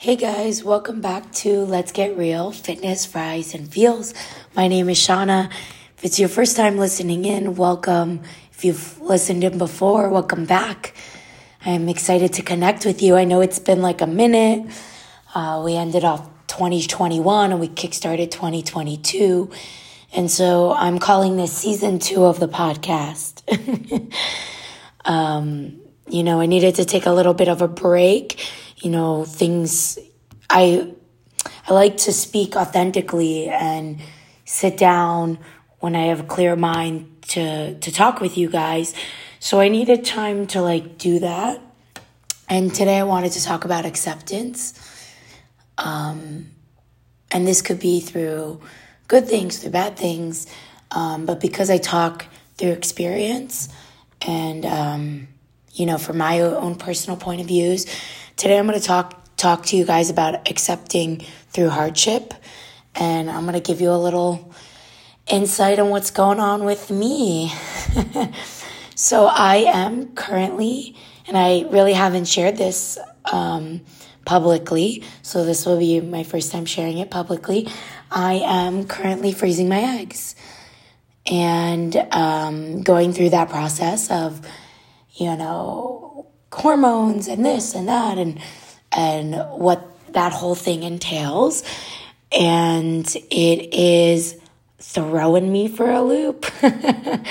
Hey guys, welcome back to Let's Get Real Fitness, Fries, and Feels. My name is Shauna. If it's your first time listening in, welcome. If you've listened in before, welcome back. I'm excited to connect with you. I know it's been like a minute. Uh, we ended off 2021 and we kickstarted 2022. And so I'm calling this season two of the podcast. um, you know, I needed to take a little bit of a break you know, things I I like to speak authentically and sit down when I have a clear mind to to talk with you guys. So I needed time to like do that. And today I wanted to talk about acceptance. Um, and this could be through good things, through bad things. Um, but because I talk through experience and, um, you know, from my own personal point of views, Today I'm going to talk talk to you guys about accepting through hardship and I'm going to give you a little insight on what's going on with me. so I am currently and I really haven't shared this um, publicly, so this will be my first time sharing it publicly. I am currently freezing my eggs and um, going through that process of, you know, hormones and this and that and and what that whole thing entails. And it is throwing me for a loop.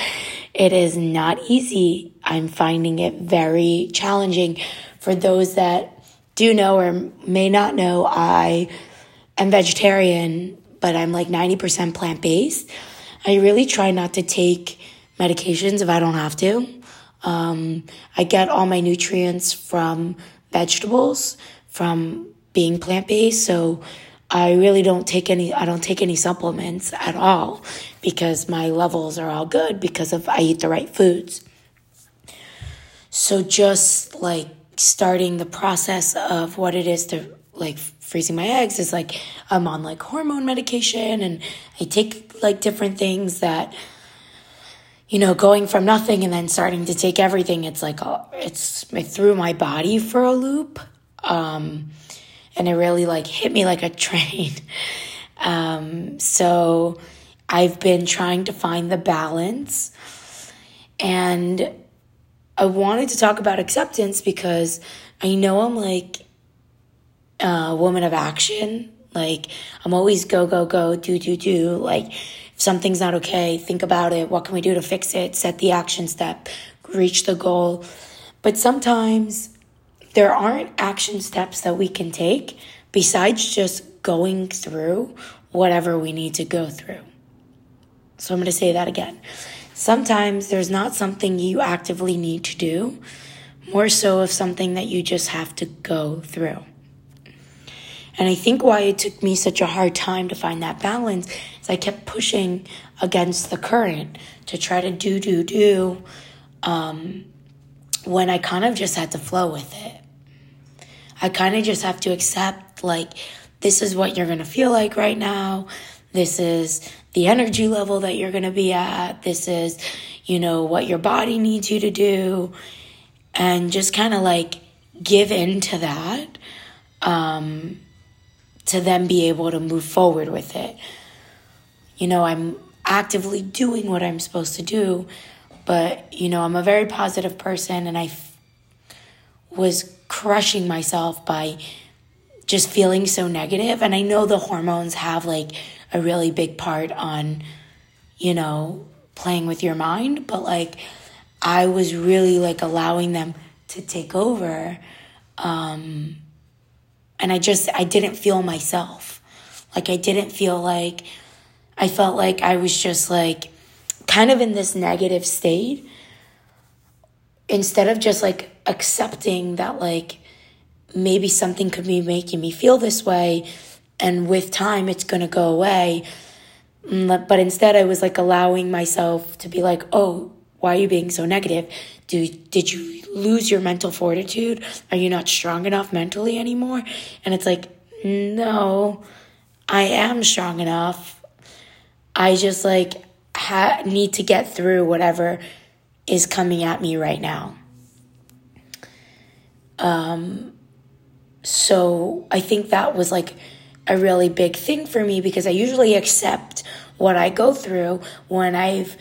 It is not easy. I'm finding it very challenging. For those that do know or may not know i am vegetarian but i'm like 90% plant-based. I really try not to take medications if i don't have to um, I get all my nutrients from vegetables, from being plant based. So I really don't take any. I don't take any supplements at all because my levels are all good because of I eat the right foods. So just like starting the process of what it is to like freezing my eggs is like I'm on like hormone medication and I take like different things that you know, going from nothing and then starting to take everything, it's like, uh, it's, it threw my body for a loop. Um, and it really like hit me like a train. Um, so I've been trying to find the balance and I wanted to talk about acceptance because I know I'm like a woman of action. Like I'm always go, go, go, do, do, do. Like if something's not okay, think about it. What can we do to fix it? Set the action step, reach the goal. But sometimes there aren't action steps that we can take besides just going through whatever we need to go through. So I'm going to say that again. Sometimes there's not something you actively need to do, more so of something that you just have to go through. And I think why it took me such a hard time to find that balance is I kept pushing against the current to try to do, do, do, um, when I kind of just had to flow with it. I kind of just have to accept, like, this is what you're going to feel like right now. This is the energy level that you're going to be at. This is, you know, what your body needs you to do. And just kind of like give in to that. Um, to then be able to move forward with it. You know, I'm actively doing what I'm supposed to do, but, you know, I'm a very positive person and I f- was crushing myself by just feeling so negative. And I know the hormones have like a really big part on, you know, playing with your mind, but like I was really like allowing them to take over. Um, and I just, I didn't feel myself. Like, I didn't feel like, I felt like I was just like kind of in this negative state instead of just like accepting that, like, maybe something could be making me feel this way and with time it's going to go away. Mm, but instead, I was like allowing myself to be like, oh, why are you being so negative? Do, did you lose your mental fortitude? Are you not strong enough mentally anymore? And it's like, no, I am strong enough. I just like ha- need to get through whatever is coming at me right now. Um, so I think that was like a really big thing for me because I usually accept what I go through when I've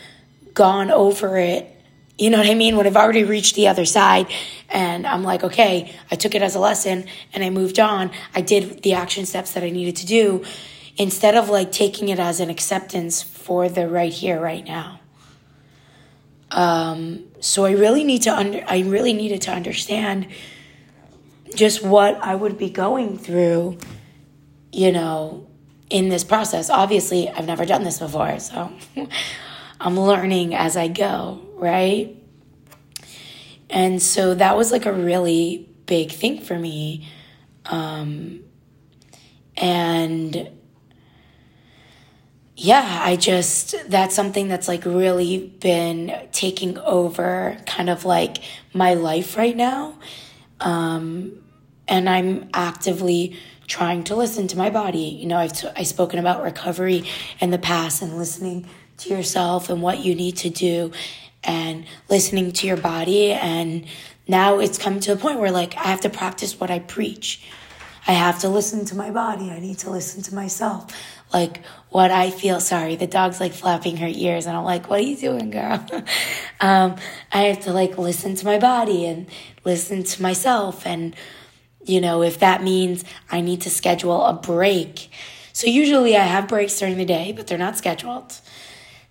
gone over it. You know what I mean? When I've already reached the other side and I'm like, okay, I took it as a lesson and I moved on. I did the action steps that I needed to do instead of like taking it as an acceptance for the right here, right now. Um, so I really need to under, I really needed to understand just what I would be going through, you know, in this process. Obviously, I've never done this before, so I'm learning as I go, right? And so that was like a really big thing for me. Um, and yeah, I just, that's something that's like really been taking over kind of like my life right now. Um, and I'm actively trying to listen to my body. You know, I've, t- I've spoken about recovery in the past and listening to yourself and what you need to do and listening to your body. And now it's come to a point where like I have to practice what I preach. I have to listen to my body. I need to listen to myself. Like what I feel. Sorry, the dog's like flapping her ears, and I'm like, "What are you doing, girl?" um, I have to like listen to my body and listen to myself, and you know, if that means I need to schedule a break. So usually I have breaks during the day, but they're not scheduled.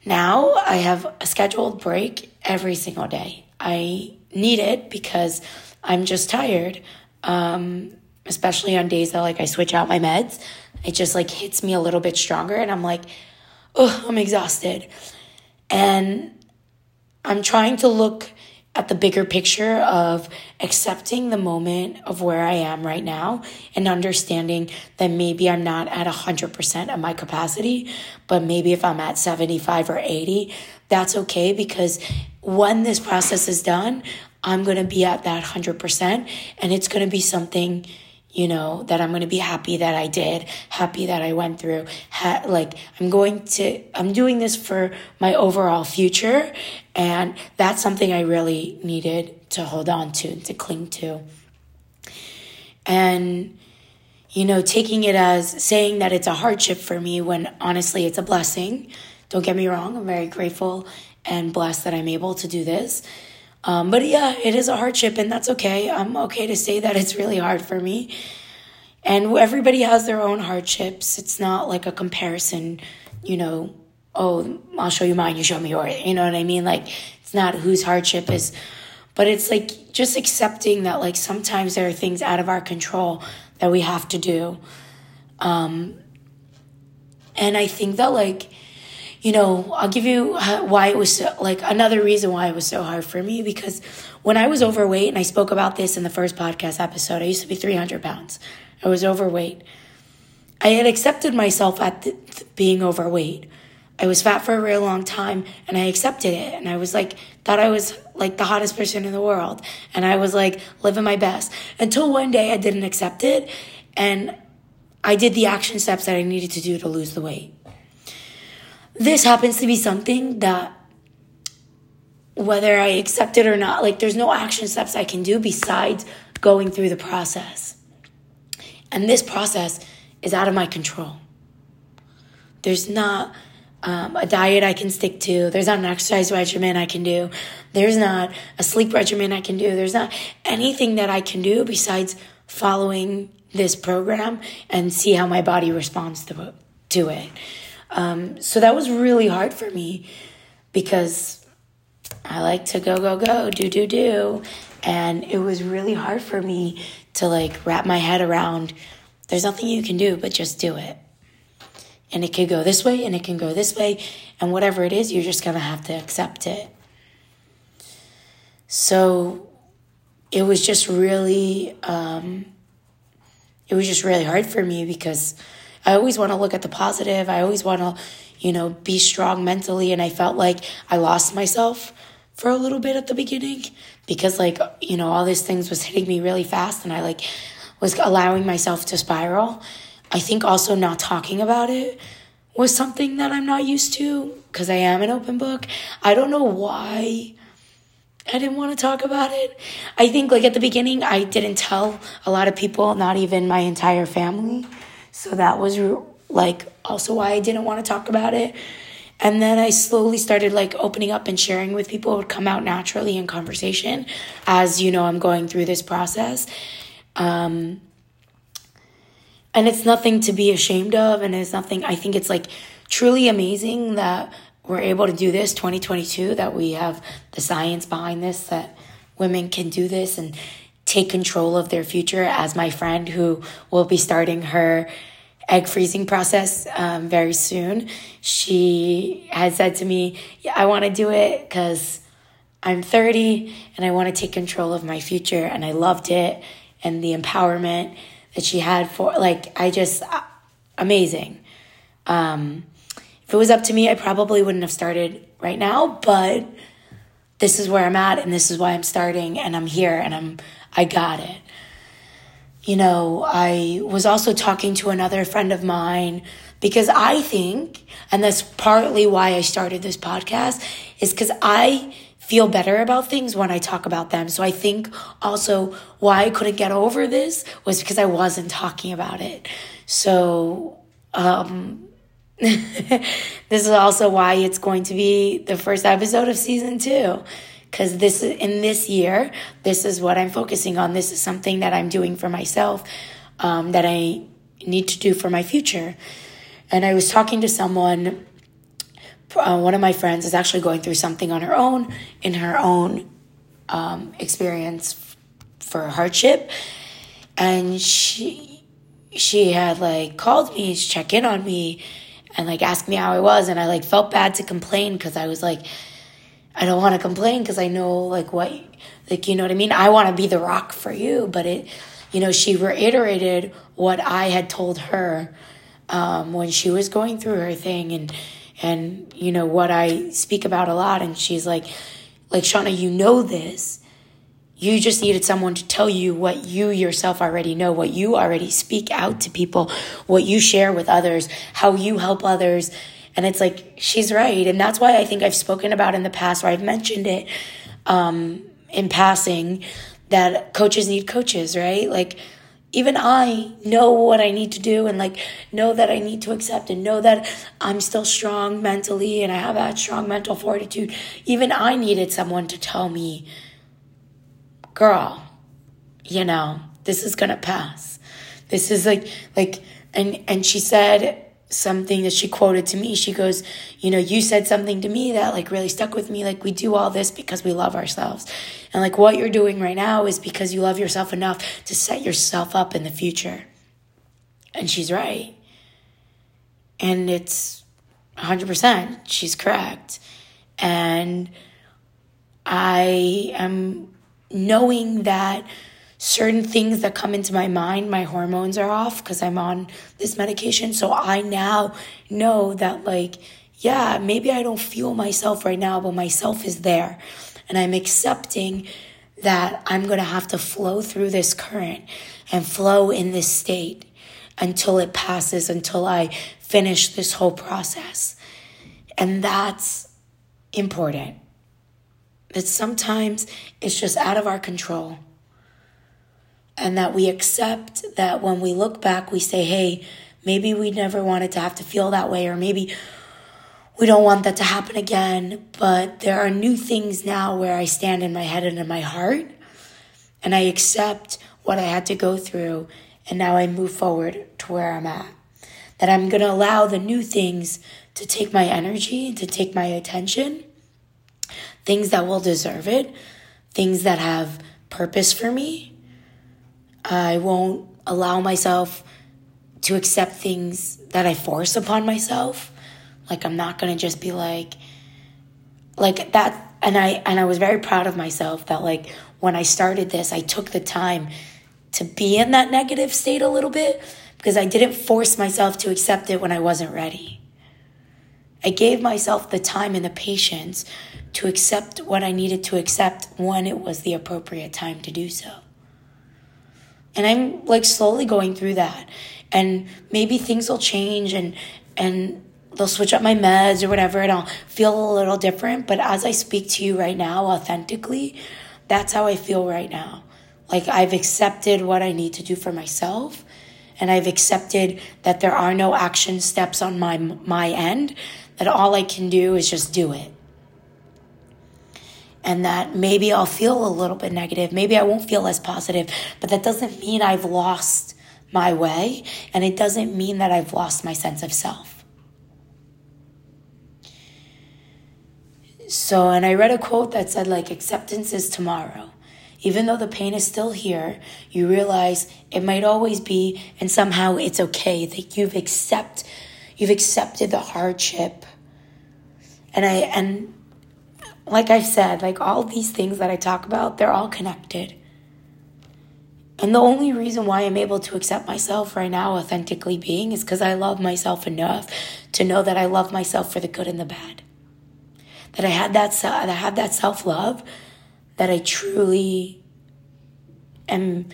Now I have a scheduled break every single day. I need it because I'm just tired. Um, especially on days that like I switch out my meds, it just like hits me a little bit stronger and I'm like, oh, I'm exhausted. And I'm trying to look at the bigger picture of accepting the moment of where I am right now and understanding that maybe I'm not at 100% of my capacity, but maybe if I'm at 75 or 80, that's okay because when this process is done, I'm going to be at that 100% and it's going to be something you know, that I'm going to be happy that I did, happy that I went through. Ha- like, I'm going to, I'm doing this for my overall future. And that's something I really needed to hold on to, to cling to. And, you know, taking it as saying that it's a hardship for me when honestly it's a blessing. Don't get me wrong, I'm very grateful and blessed that I'm able to do this. Um, but yeah, it is a hardship, and that's okay. I'm okay to say that it's really hard for me. And everybody has their own hardships. It's not like a comparison, you know, oh, I'll show you mine, you show me yours. You know what I mean? Like, it's not whose hardship is, but it's like just accepting that, like, sometimes there are things out of our control that we have to do. Um, and I think that, like, you know, I'll give you why it was so, like another reason why it was so hard for me because when I was overweight, and I spoke about this in the first podcast episode, I used to be 300 pounds. I was overweight. I had accepted myself at the, being overweight. I was fat for a real long time and I accepted it. And I was like, thought I was like the hottest person in the world. And I was like living my best until one day I didn't accept it. And I did the action steps that I needed to do to lose the weight this happens to be something that whether I accept it or not, like there's no action steps I can do besides going through the process. And this process is out of my control. There's not um, a diet I can stick to. There's not an exercise regimen I can do. There's not a sleep regimen I can do. There's not anything that I can do besides following this program and see how my body responds to it. Um, so that was really hard for me because I like to go, go, go, do, do, do. And it was really hard for me to like wrap my head around there's nothing you can do but just do it. And it could go this way and it can go this way. And whatever it is, you're just going to have to accept it. So it was just really, um, it was just really hard for me because I always want to look at the positive. I always want to, you know, be strong mentally. And I felt like I lost myself for a little bit at the beginning because, like, you know, all these things was hitting me really fast and I, like, was allowing myself to spiral. I think also not talking about it was something that I'm not used to because I am an open book. I don't know why I didn't want to talk about it. I think like at the beginning I didn't tell a lot of people, not even my entire family. So that was like also why I didn't want to talk about it. And then I slowly started like opening up and sharing with people. It would come out naturally in conversation as you know I'm going through this process. Um, and it's nothing to be ashamed of, and it's nothing. I think it's like truly amazing that we're able to do this 2022 that we have the science behind this that women can do this and take control of their future as my friend who will be starting her egg freezing process um, very soon. She has said to me yeah, i want to do it because i'm 30 and i want to take control of my future and i loved it and the empowerment that she had for like i just uh, amazing. Um, if it was up to me, I probably wouldn't have started right now, but this is where I'm at and this is why I'm starting and I'm here and I'm I got it. You know, I was also talking to another friend of mine because I think and that's partly why I started this podcast is cuz I feel better about things when I talk about them. So I think also why I couldn't get over this was because I wasn't talking about it. So um this is also why it's going to be the first episode of season two. Because this in this year, this is what I'm focusing on. This is something that I'm doing for myself, um, that I need to do for my future. And I was talking to someone, uh, one of my friends is actually going through something on her own, in her own um, experience for hardship. And she, she had like called me to check in on me and like ask me how I was. And I like felt bad to complain because I was like, I don't want to complain because I know like what, like, you know what I mean? I want to be the rock for you. But it, you know, she reiterated what I had told her um, when she was going through her thing and, and, you know, what I speak about a lot. And she's like, like, Shauna, you know this you just needed someone to tell you what you yourself already know, what you already speak out to people, what you share with others, how you help others. And it's like, she's right. And that's why I think I've spoken about in the past, or I've mentioned it um, in passing, that coaches need coaches, right? Like, even I know what I need to do and like know that I need to accept and know that I'm still strong mentally and I have that strong mental fortitude. Even I needed someone to tell me girl, you know, this is gonna pass. This is like like and and she said something that she quoted to me. She goes, you know, you said something to me that like really stuck with me. Like we do all this because we love ourselves. And like what you're doing right now is because you love yourself enough to set yourself up in the future. And she's right. And it's 100%. She's correct. And I am knowing that certain things that come into my mind, my hormones are off because I'm on this medication. So I now know that, like, yeah, maybe I don't feel myself right now, but myself is there. And I'm accepting that I'm going to have to flow through this current and flow in this state until it passes, until I finish this whole process. And that's important that sometimes it's just out of our control. And that we accept that when we look back, we say, hey, maybe we never wanted to have to feel that way, or maybe we don't want that to happen again. But there are new things now where I stand in my head and in my heart, and I accept what I had to go through, and now I move forward to where I'm at. That I'm to allow the new things to take my energy, to take my attention, things that will deserve it, things that have purpose for me. I won't allow myself to accept things that I force upon myself. Like I'm not going to just be like like that and I and I was very proud of myself that like when I started this, I took the time to be in that negative state a little bit because I didn't force myself to accept it when I wasn't ready. I gave myself the time and the patience to accept what I needed to accept when it was the appropriate time to do so. And I'm like slowly going through that. And maybe things will change and and they'll switch up my meds or whatever and I'll feel a little different. But as I speak to you right now, authentically, that's how I feel right now. Like I've accepted what I need to do for myself and I've accepted that there are no action steps on my my end, that all I can do is just do it. And that maybe I'll feel a little bit negative, maybe I won't feel as positive, but that doesn't mean I've lost my way and it doesn't mean that I've lost my sense of self. So, and I read a quote that said, like, acceptance is tomorrow. Even though the pain is still here, you realize it might always be, and somehow it's okay that you've accept, you've accepted the hardship. And I, and like I said, like all these things that I talk about, they're all connected. And the only reason why I'm able to accept myself right now, authentically being, is because I love myself enough to know that I love myself for the good and the bad that I had that that I have that self love, that I truly am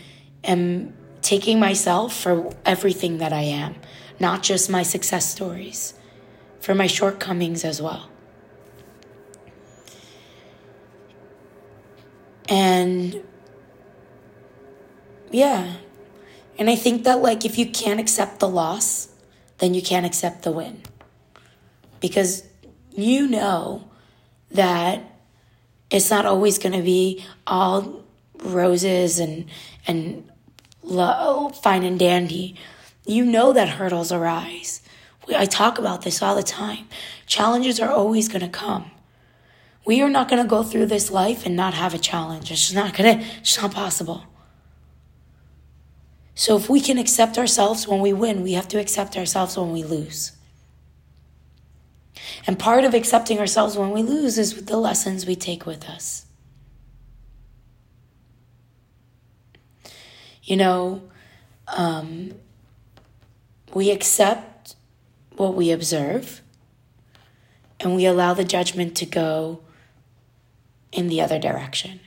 am taking myself for everything that I am, not just my success stories, for my shortcomings as well. And yeah. And I think that like if you can't accept the loss, then you can't accept the win. Because you know that it's not always going to be all roses and and fine and dandy. You know that hurdles arise. I talk about this all the time. Challenges are always going to come. We are not going to go through this life and not have a challenge. It's just not going to, it's not possible. So if we can accept ourselves when we win, we have to accept ourselves when we lose. And part of accepting ourselves when we lose is with the lessons we take with us. You know, um, we accept what we observe and we allow the judgment to go in the other direction.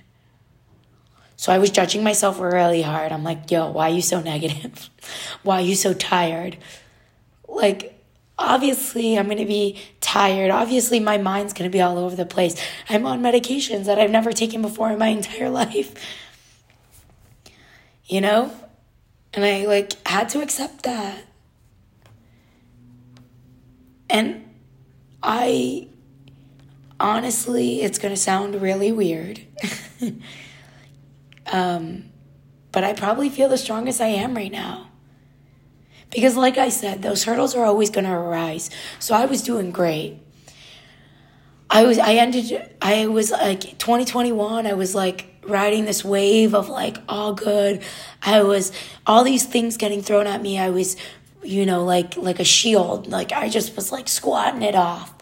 So I was judging myself really hard. I'm like, yo, why are you so negative? why are you so tired? Like, obviously I'm going to be tired. Obviously my mind's going to be all over the place. I'm on medications that I've never taken before in my entire life. You know? And I like had to accept that. And I honestly, it's going to sound really weird. um but I probably feel the strongest I am right now. Because, like I said, those hurdles are always going to arise. So I was doing great. I was, I ended, I was like 2021, I was like riding this wave of like all good. I was, all these things getting thrown at me. I was, you know, like, like a shield. Like I just was like squatting it off.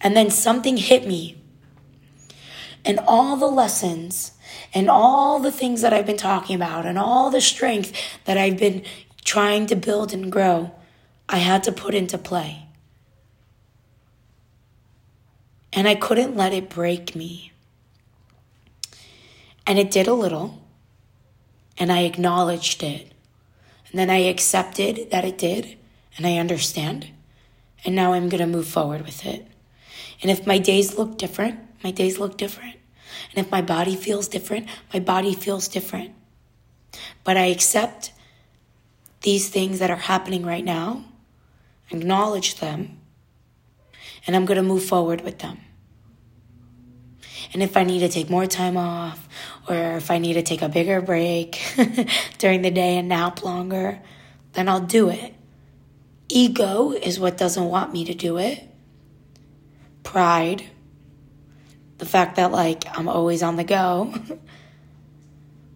And then something hit me. And all the lessons and all the things that I've been talking about and all the strength that I've been trying to build and grow, I had to put into play. And I couldn't let it break me. And it did a little, and I acknowledged it. And then I accepted that it did, and I understand. And now I'm going to move forward with it. And if my days look different, my days look different. And if my body feels different, my body feels different. But I accept these things that are happening right now, acknowledge them, and I'm going to move forward with them. And if I need to take more time off, or if I need to take a bigger break during the day and nap longer, then I'll do it. Ego is what doesn't want me to do it. Pride, the fact that like I'm always on the go.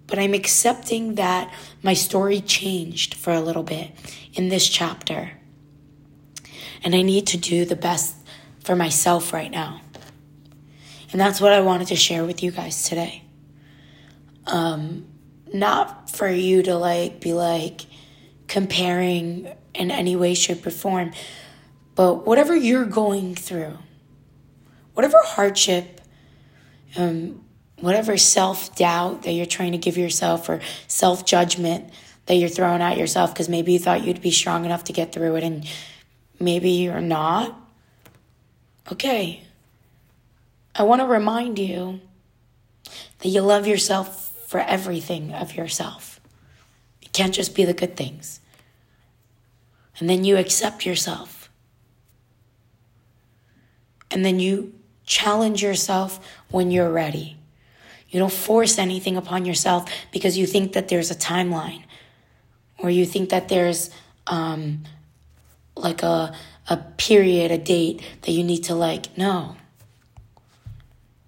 but I'm accepting that my story changed for a little bit in this chapter. And I need to do the best for myself right now. And that's what I wanted to share with you guys today. Um, not for you to like be like comparing in any way, shape, or form, but whatever you're going through, whatever hardship, um, whatever self doubt that you're trying to give yourself or self judgment that you're throwing at yourself because maybe you thought you'd be strong enough to get through it and maybe you're not. okay, I want to remind you that you love yourself for everything of yourself. It can't just be the good things. And then you accept yourself. And then you challenge yourself when you're ready. You don't force anything upon yourself because you think that there's a timeline or you think that there's um, like a, a period, a date that you need to like. No.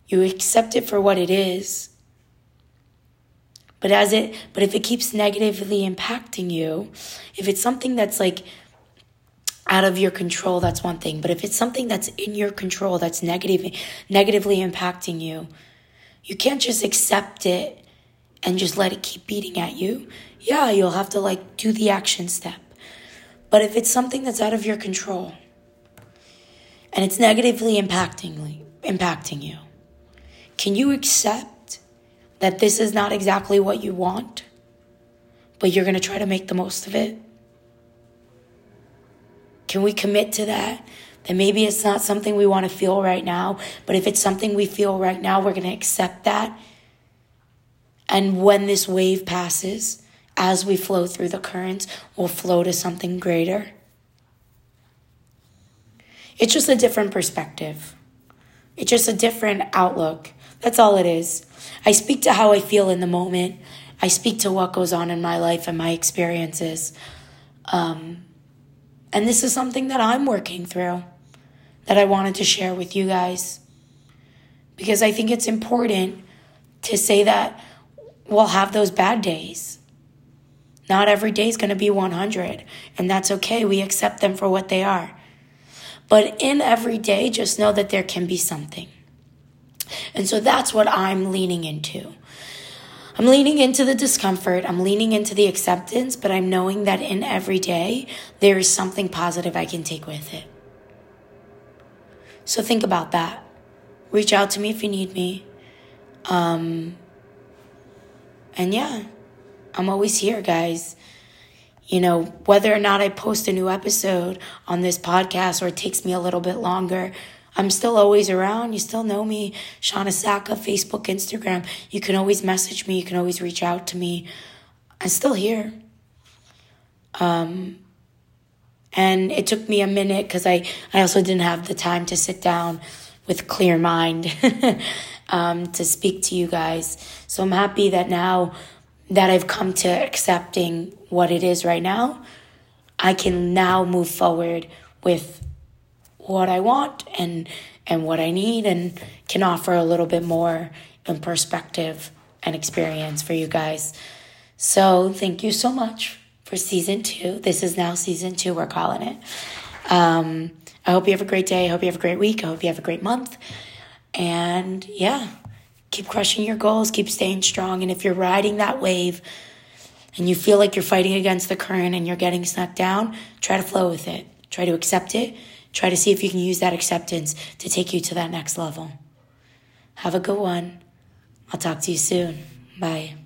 You accept it for what it is. But as it but if it keeps negatively impacting you, if it's something that's like out of your control, that's one thing. But if it's something that's in your control, that's negative, negatively impacting you, you can't just accept it and just let it keep beating at you. Yeah, you'll have to like do the action step. But if it's something that's out of your control and it's negatively impacting impacting you, can you accept that this is not exactly what you want, but you're going to try to make the most of it? Can we commit to that? That maybe it's not something we want to feel right now, but if it's something we feel right now, we're going to accept that. And when this wave passes, as we flow through the currents, we'll flow to something greater. It's just a different perspective. It's just a different outlook. That's all it is. I speak to how I feel in the moment. I speak to what goes on in my life and my experiences. Um, and this is something that I'm working through that I wanted to share with you guys. Because I think it's important to say that we'll have those bad days. Not every day is going to be 100, and that's okay. We accept them for what they are. But in every day, just know that there can be something. And so that's what I'm leaning into. I'm leaning into the discomfort, I'm leaning into the acceptance, but I'm knowing that in every day, there is something positive I can take with it. So think about that. Reach out to me if you need me. Um, and yeah, I'm always here, guys. You know, whether or not I post a new episode on this podcast or it takes me a little bit longer, I'm still always around. You still know me. Shauna Saka, Facebook, Instagram. You can always message me. You can always reach out to me. I'm still here. Um, and it took me a minute because I, I also didn't have the time to sit down with clear mind um, to speak to you guys. So I'm happy that now that I've come to accepting what it is right now, I can now move forward with what I want and and what I need and can offer a little bit more in perspective and experience for you guys. So thank you so much for season two. This is now season two, we're calling it. Um, I hope you have a great day. I hope you have a great week. I hope you have a great month. And yeah, keep crushing your goals, keep staying strong. And if you're riding that wave and you feel like you're fighting against the current and you're getting snuck down, try to flow with it. Try to accept it Try to see if you can use that acceptance to take you to that next level. Have a good one. I'll talk to you soon. Bye.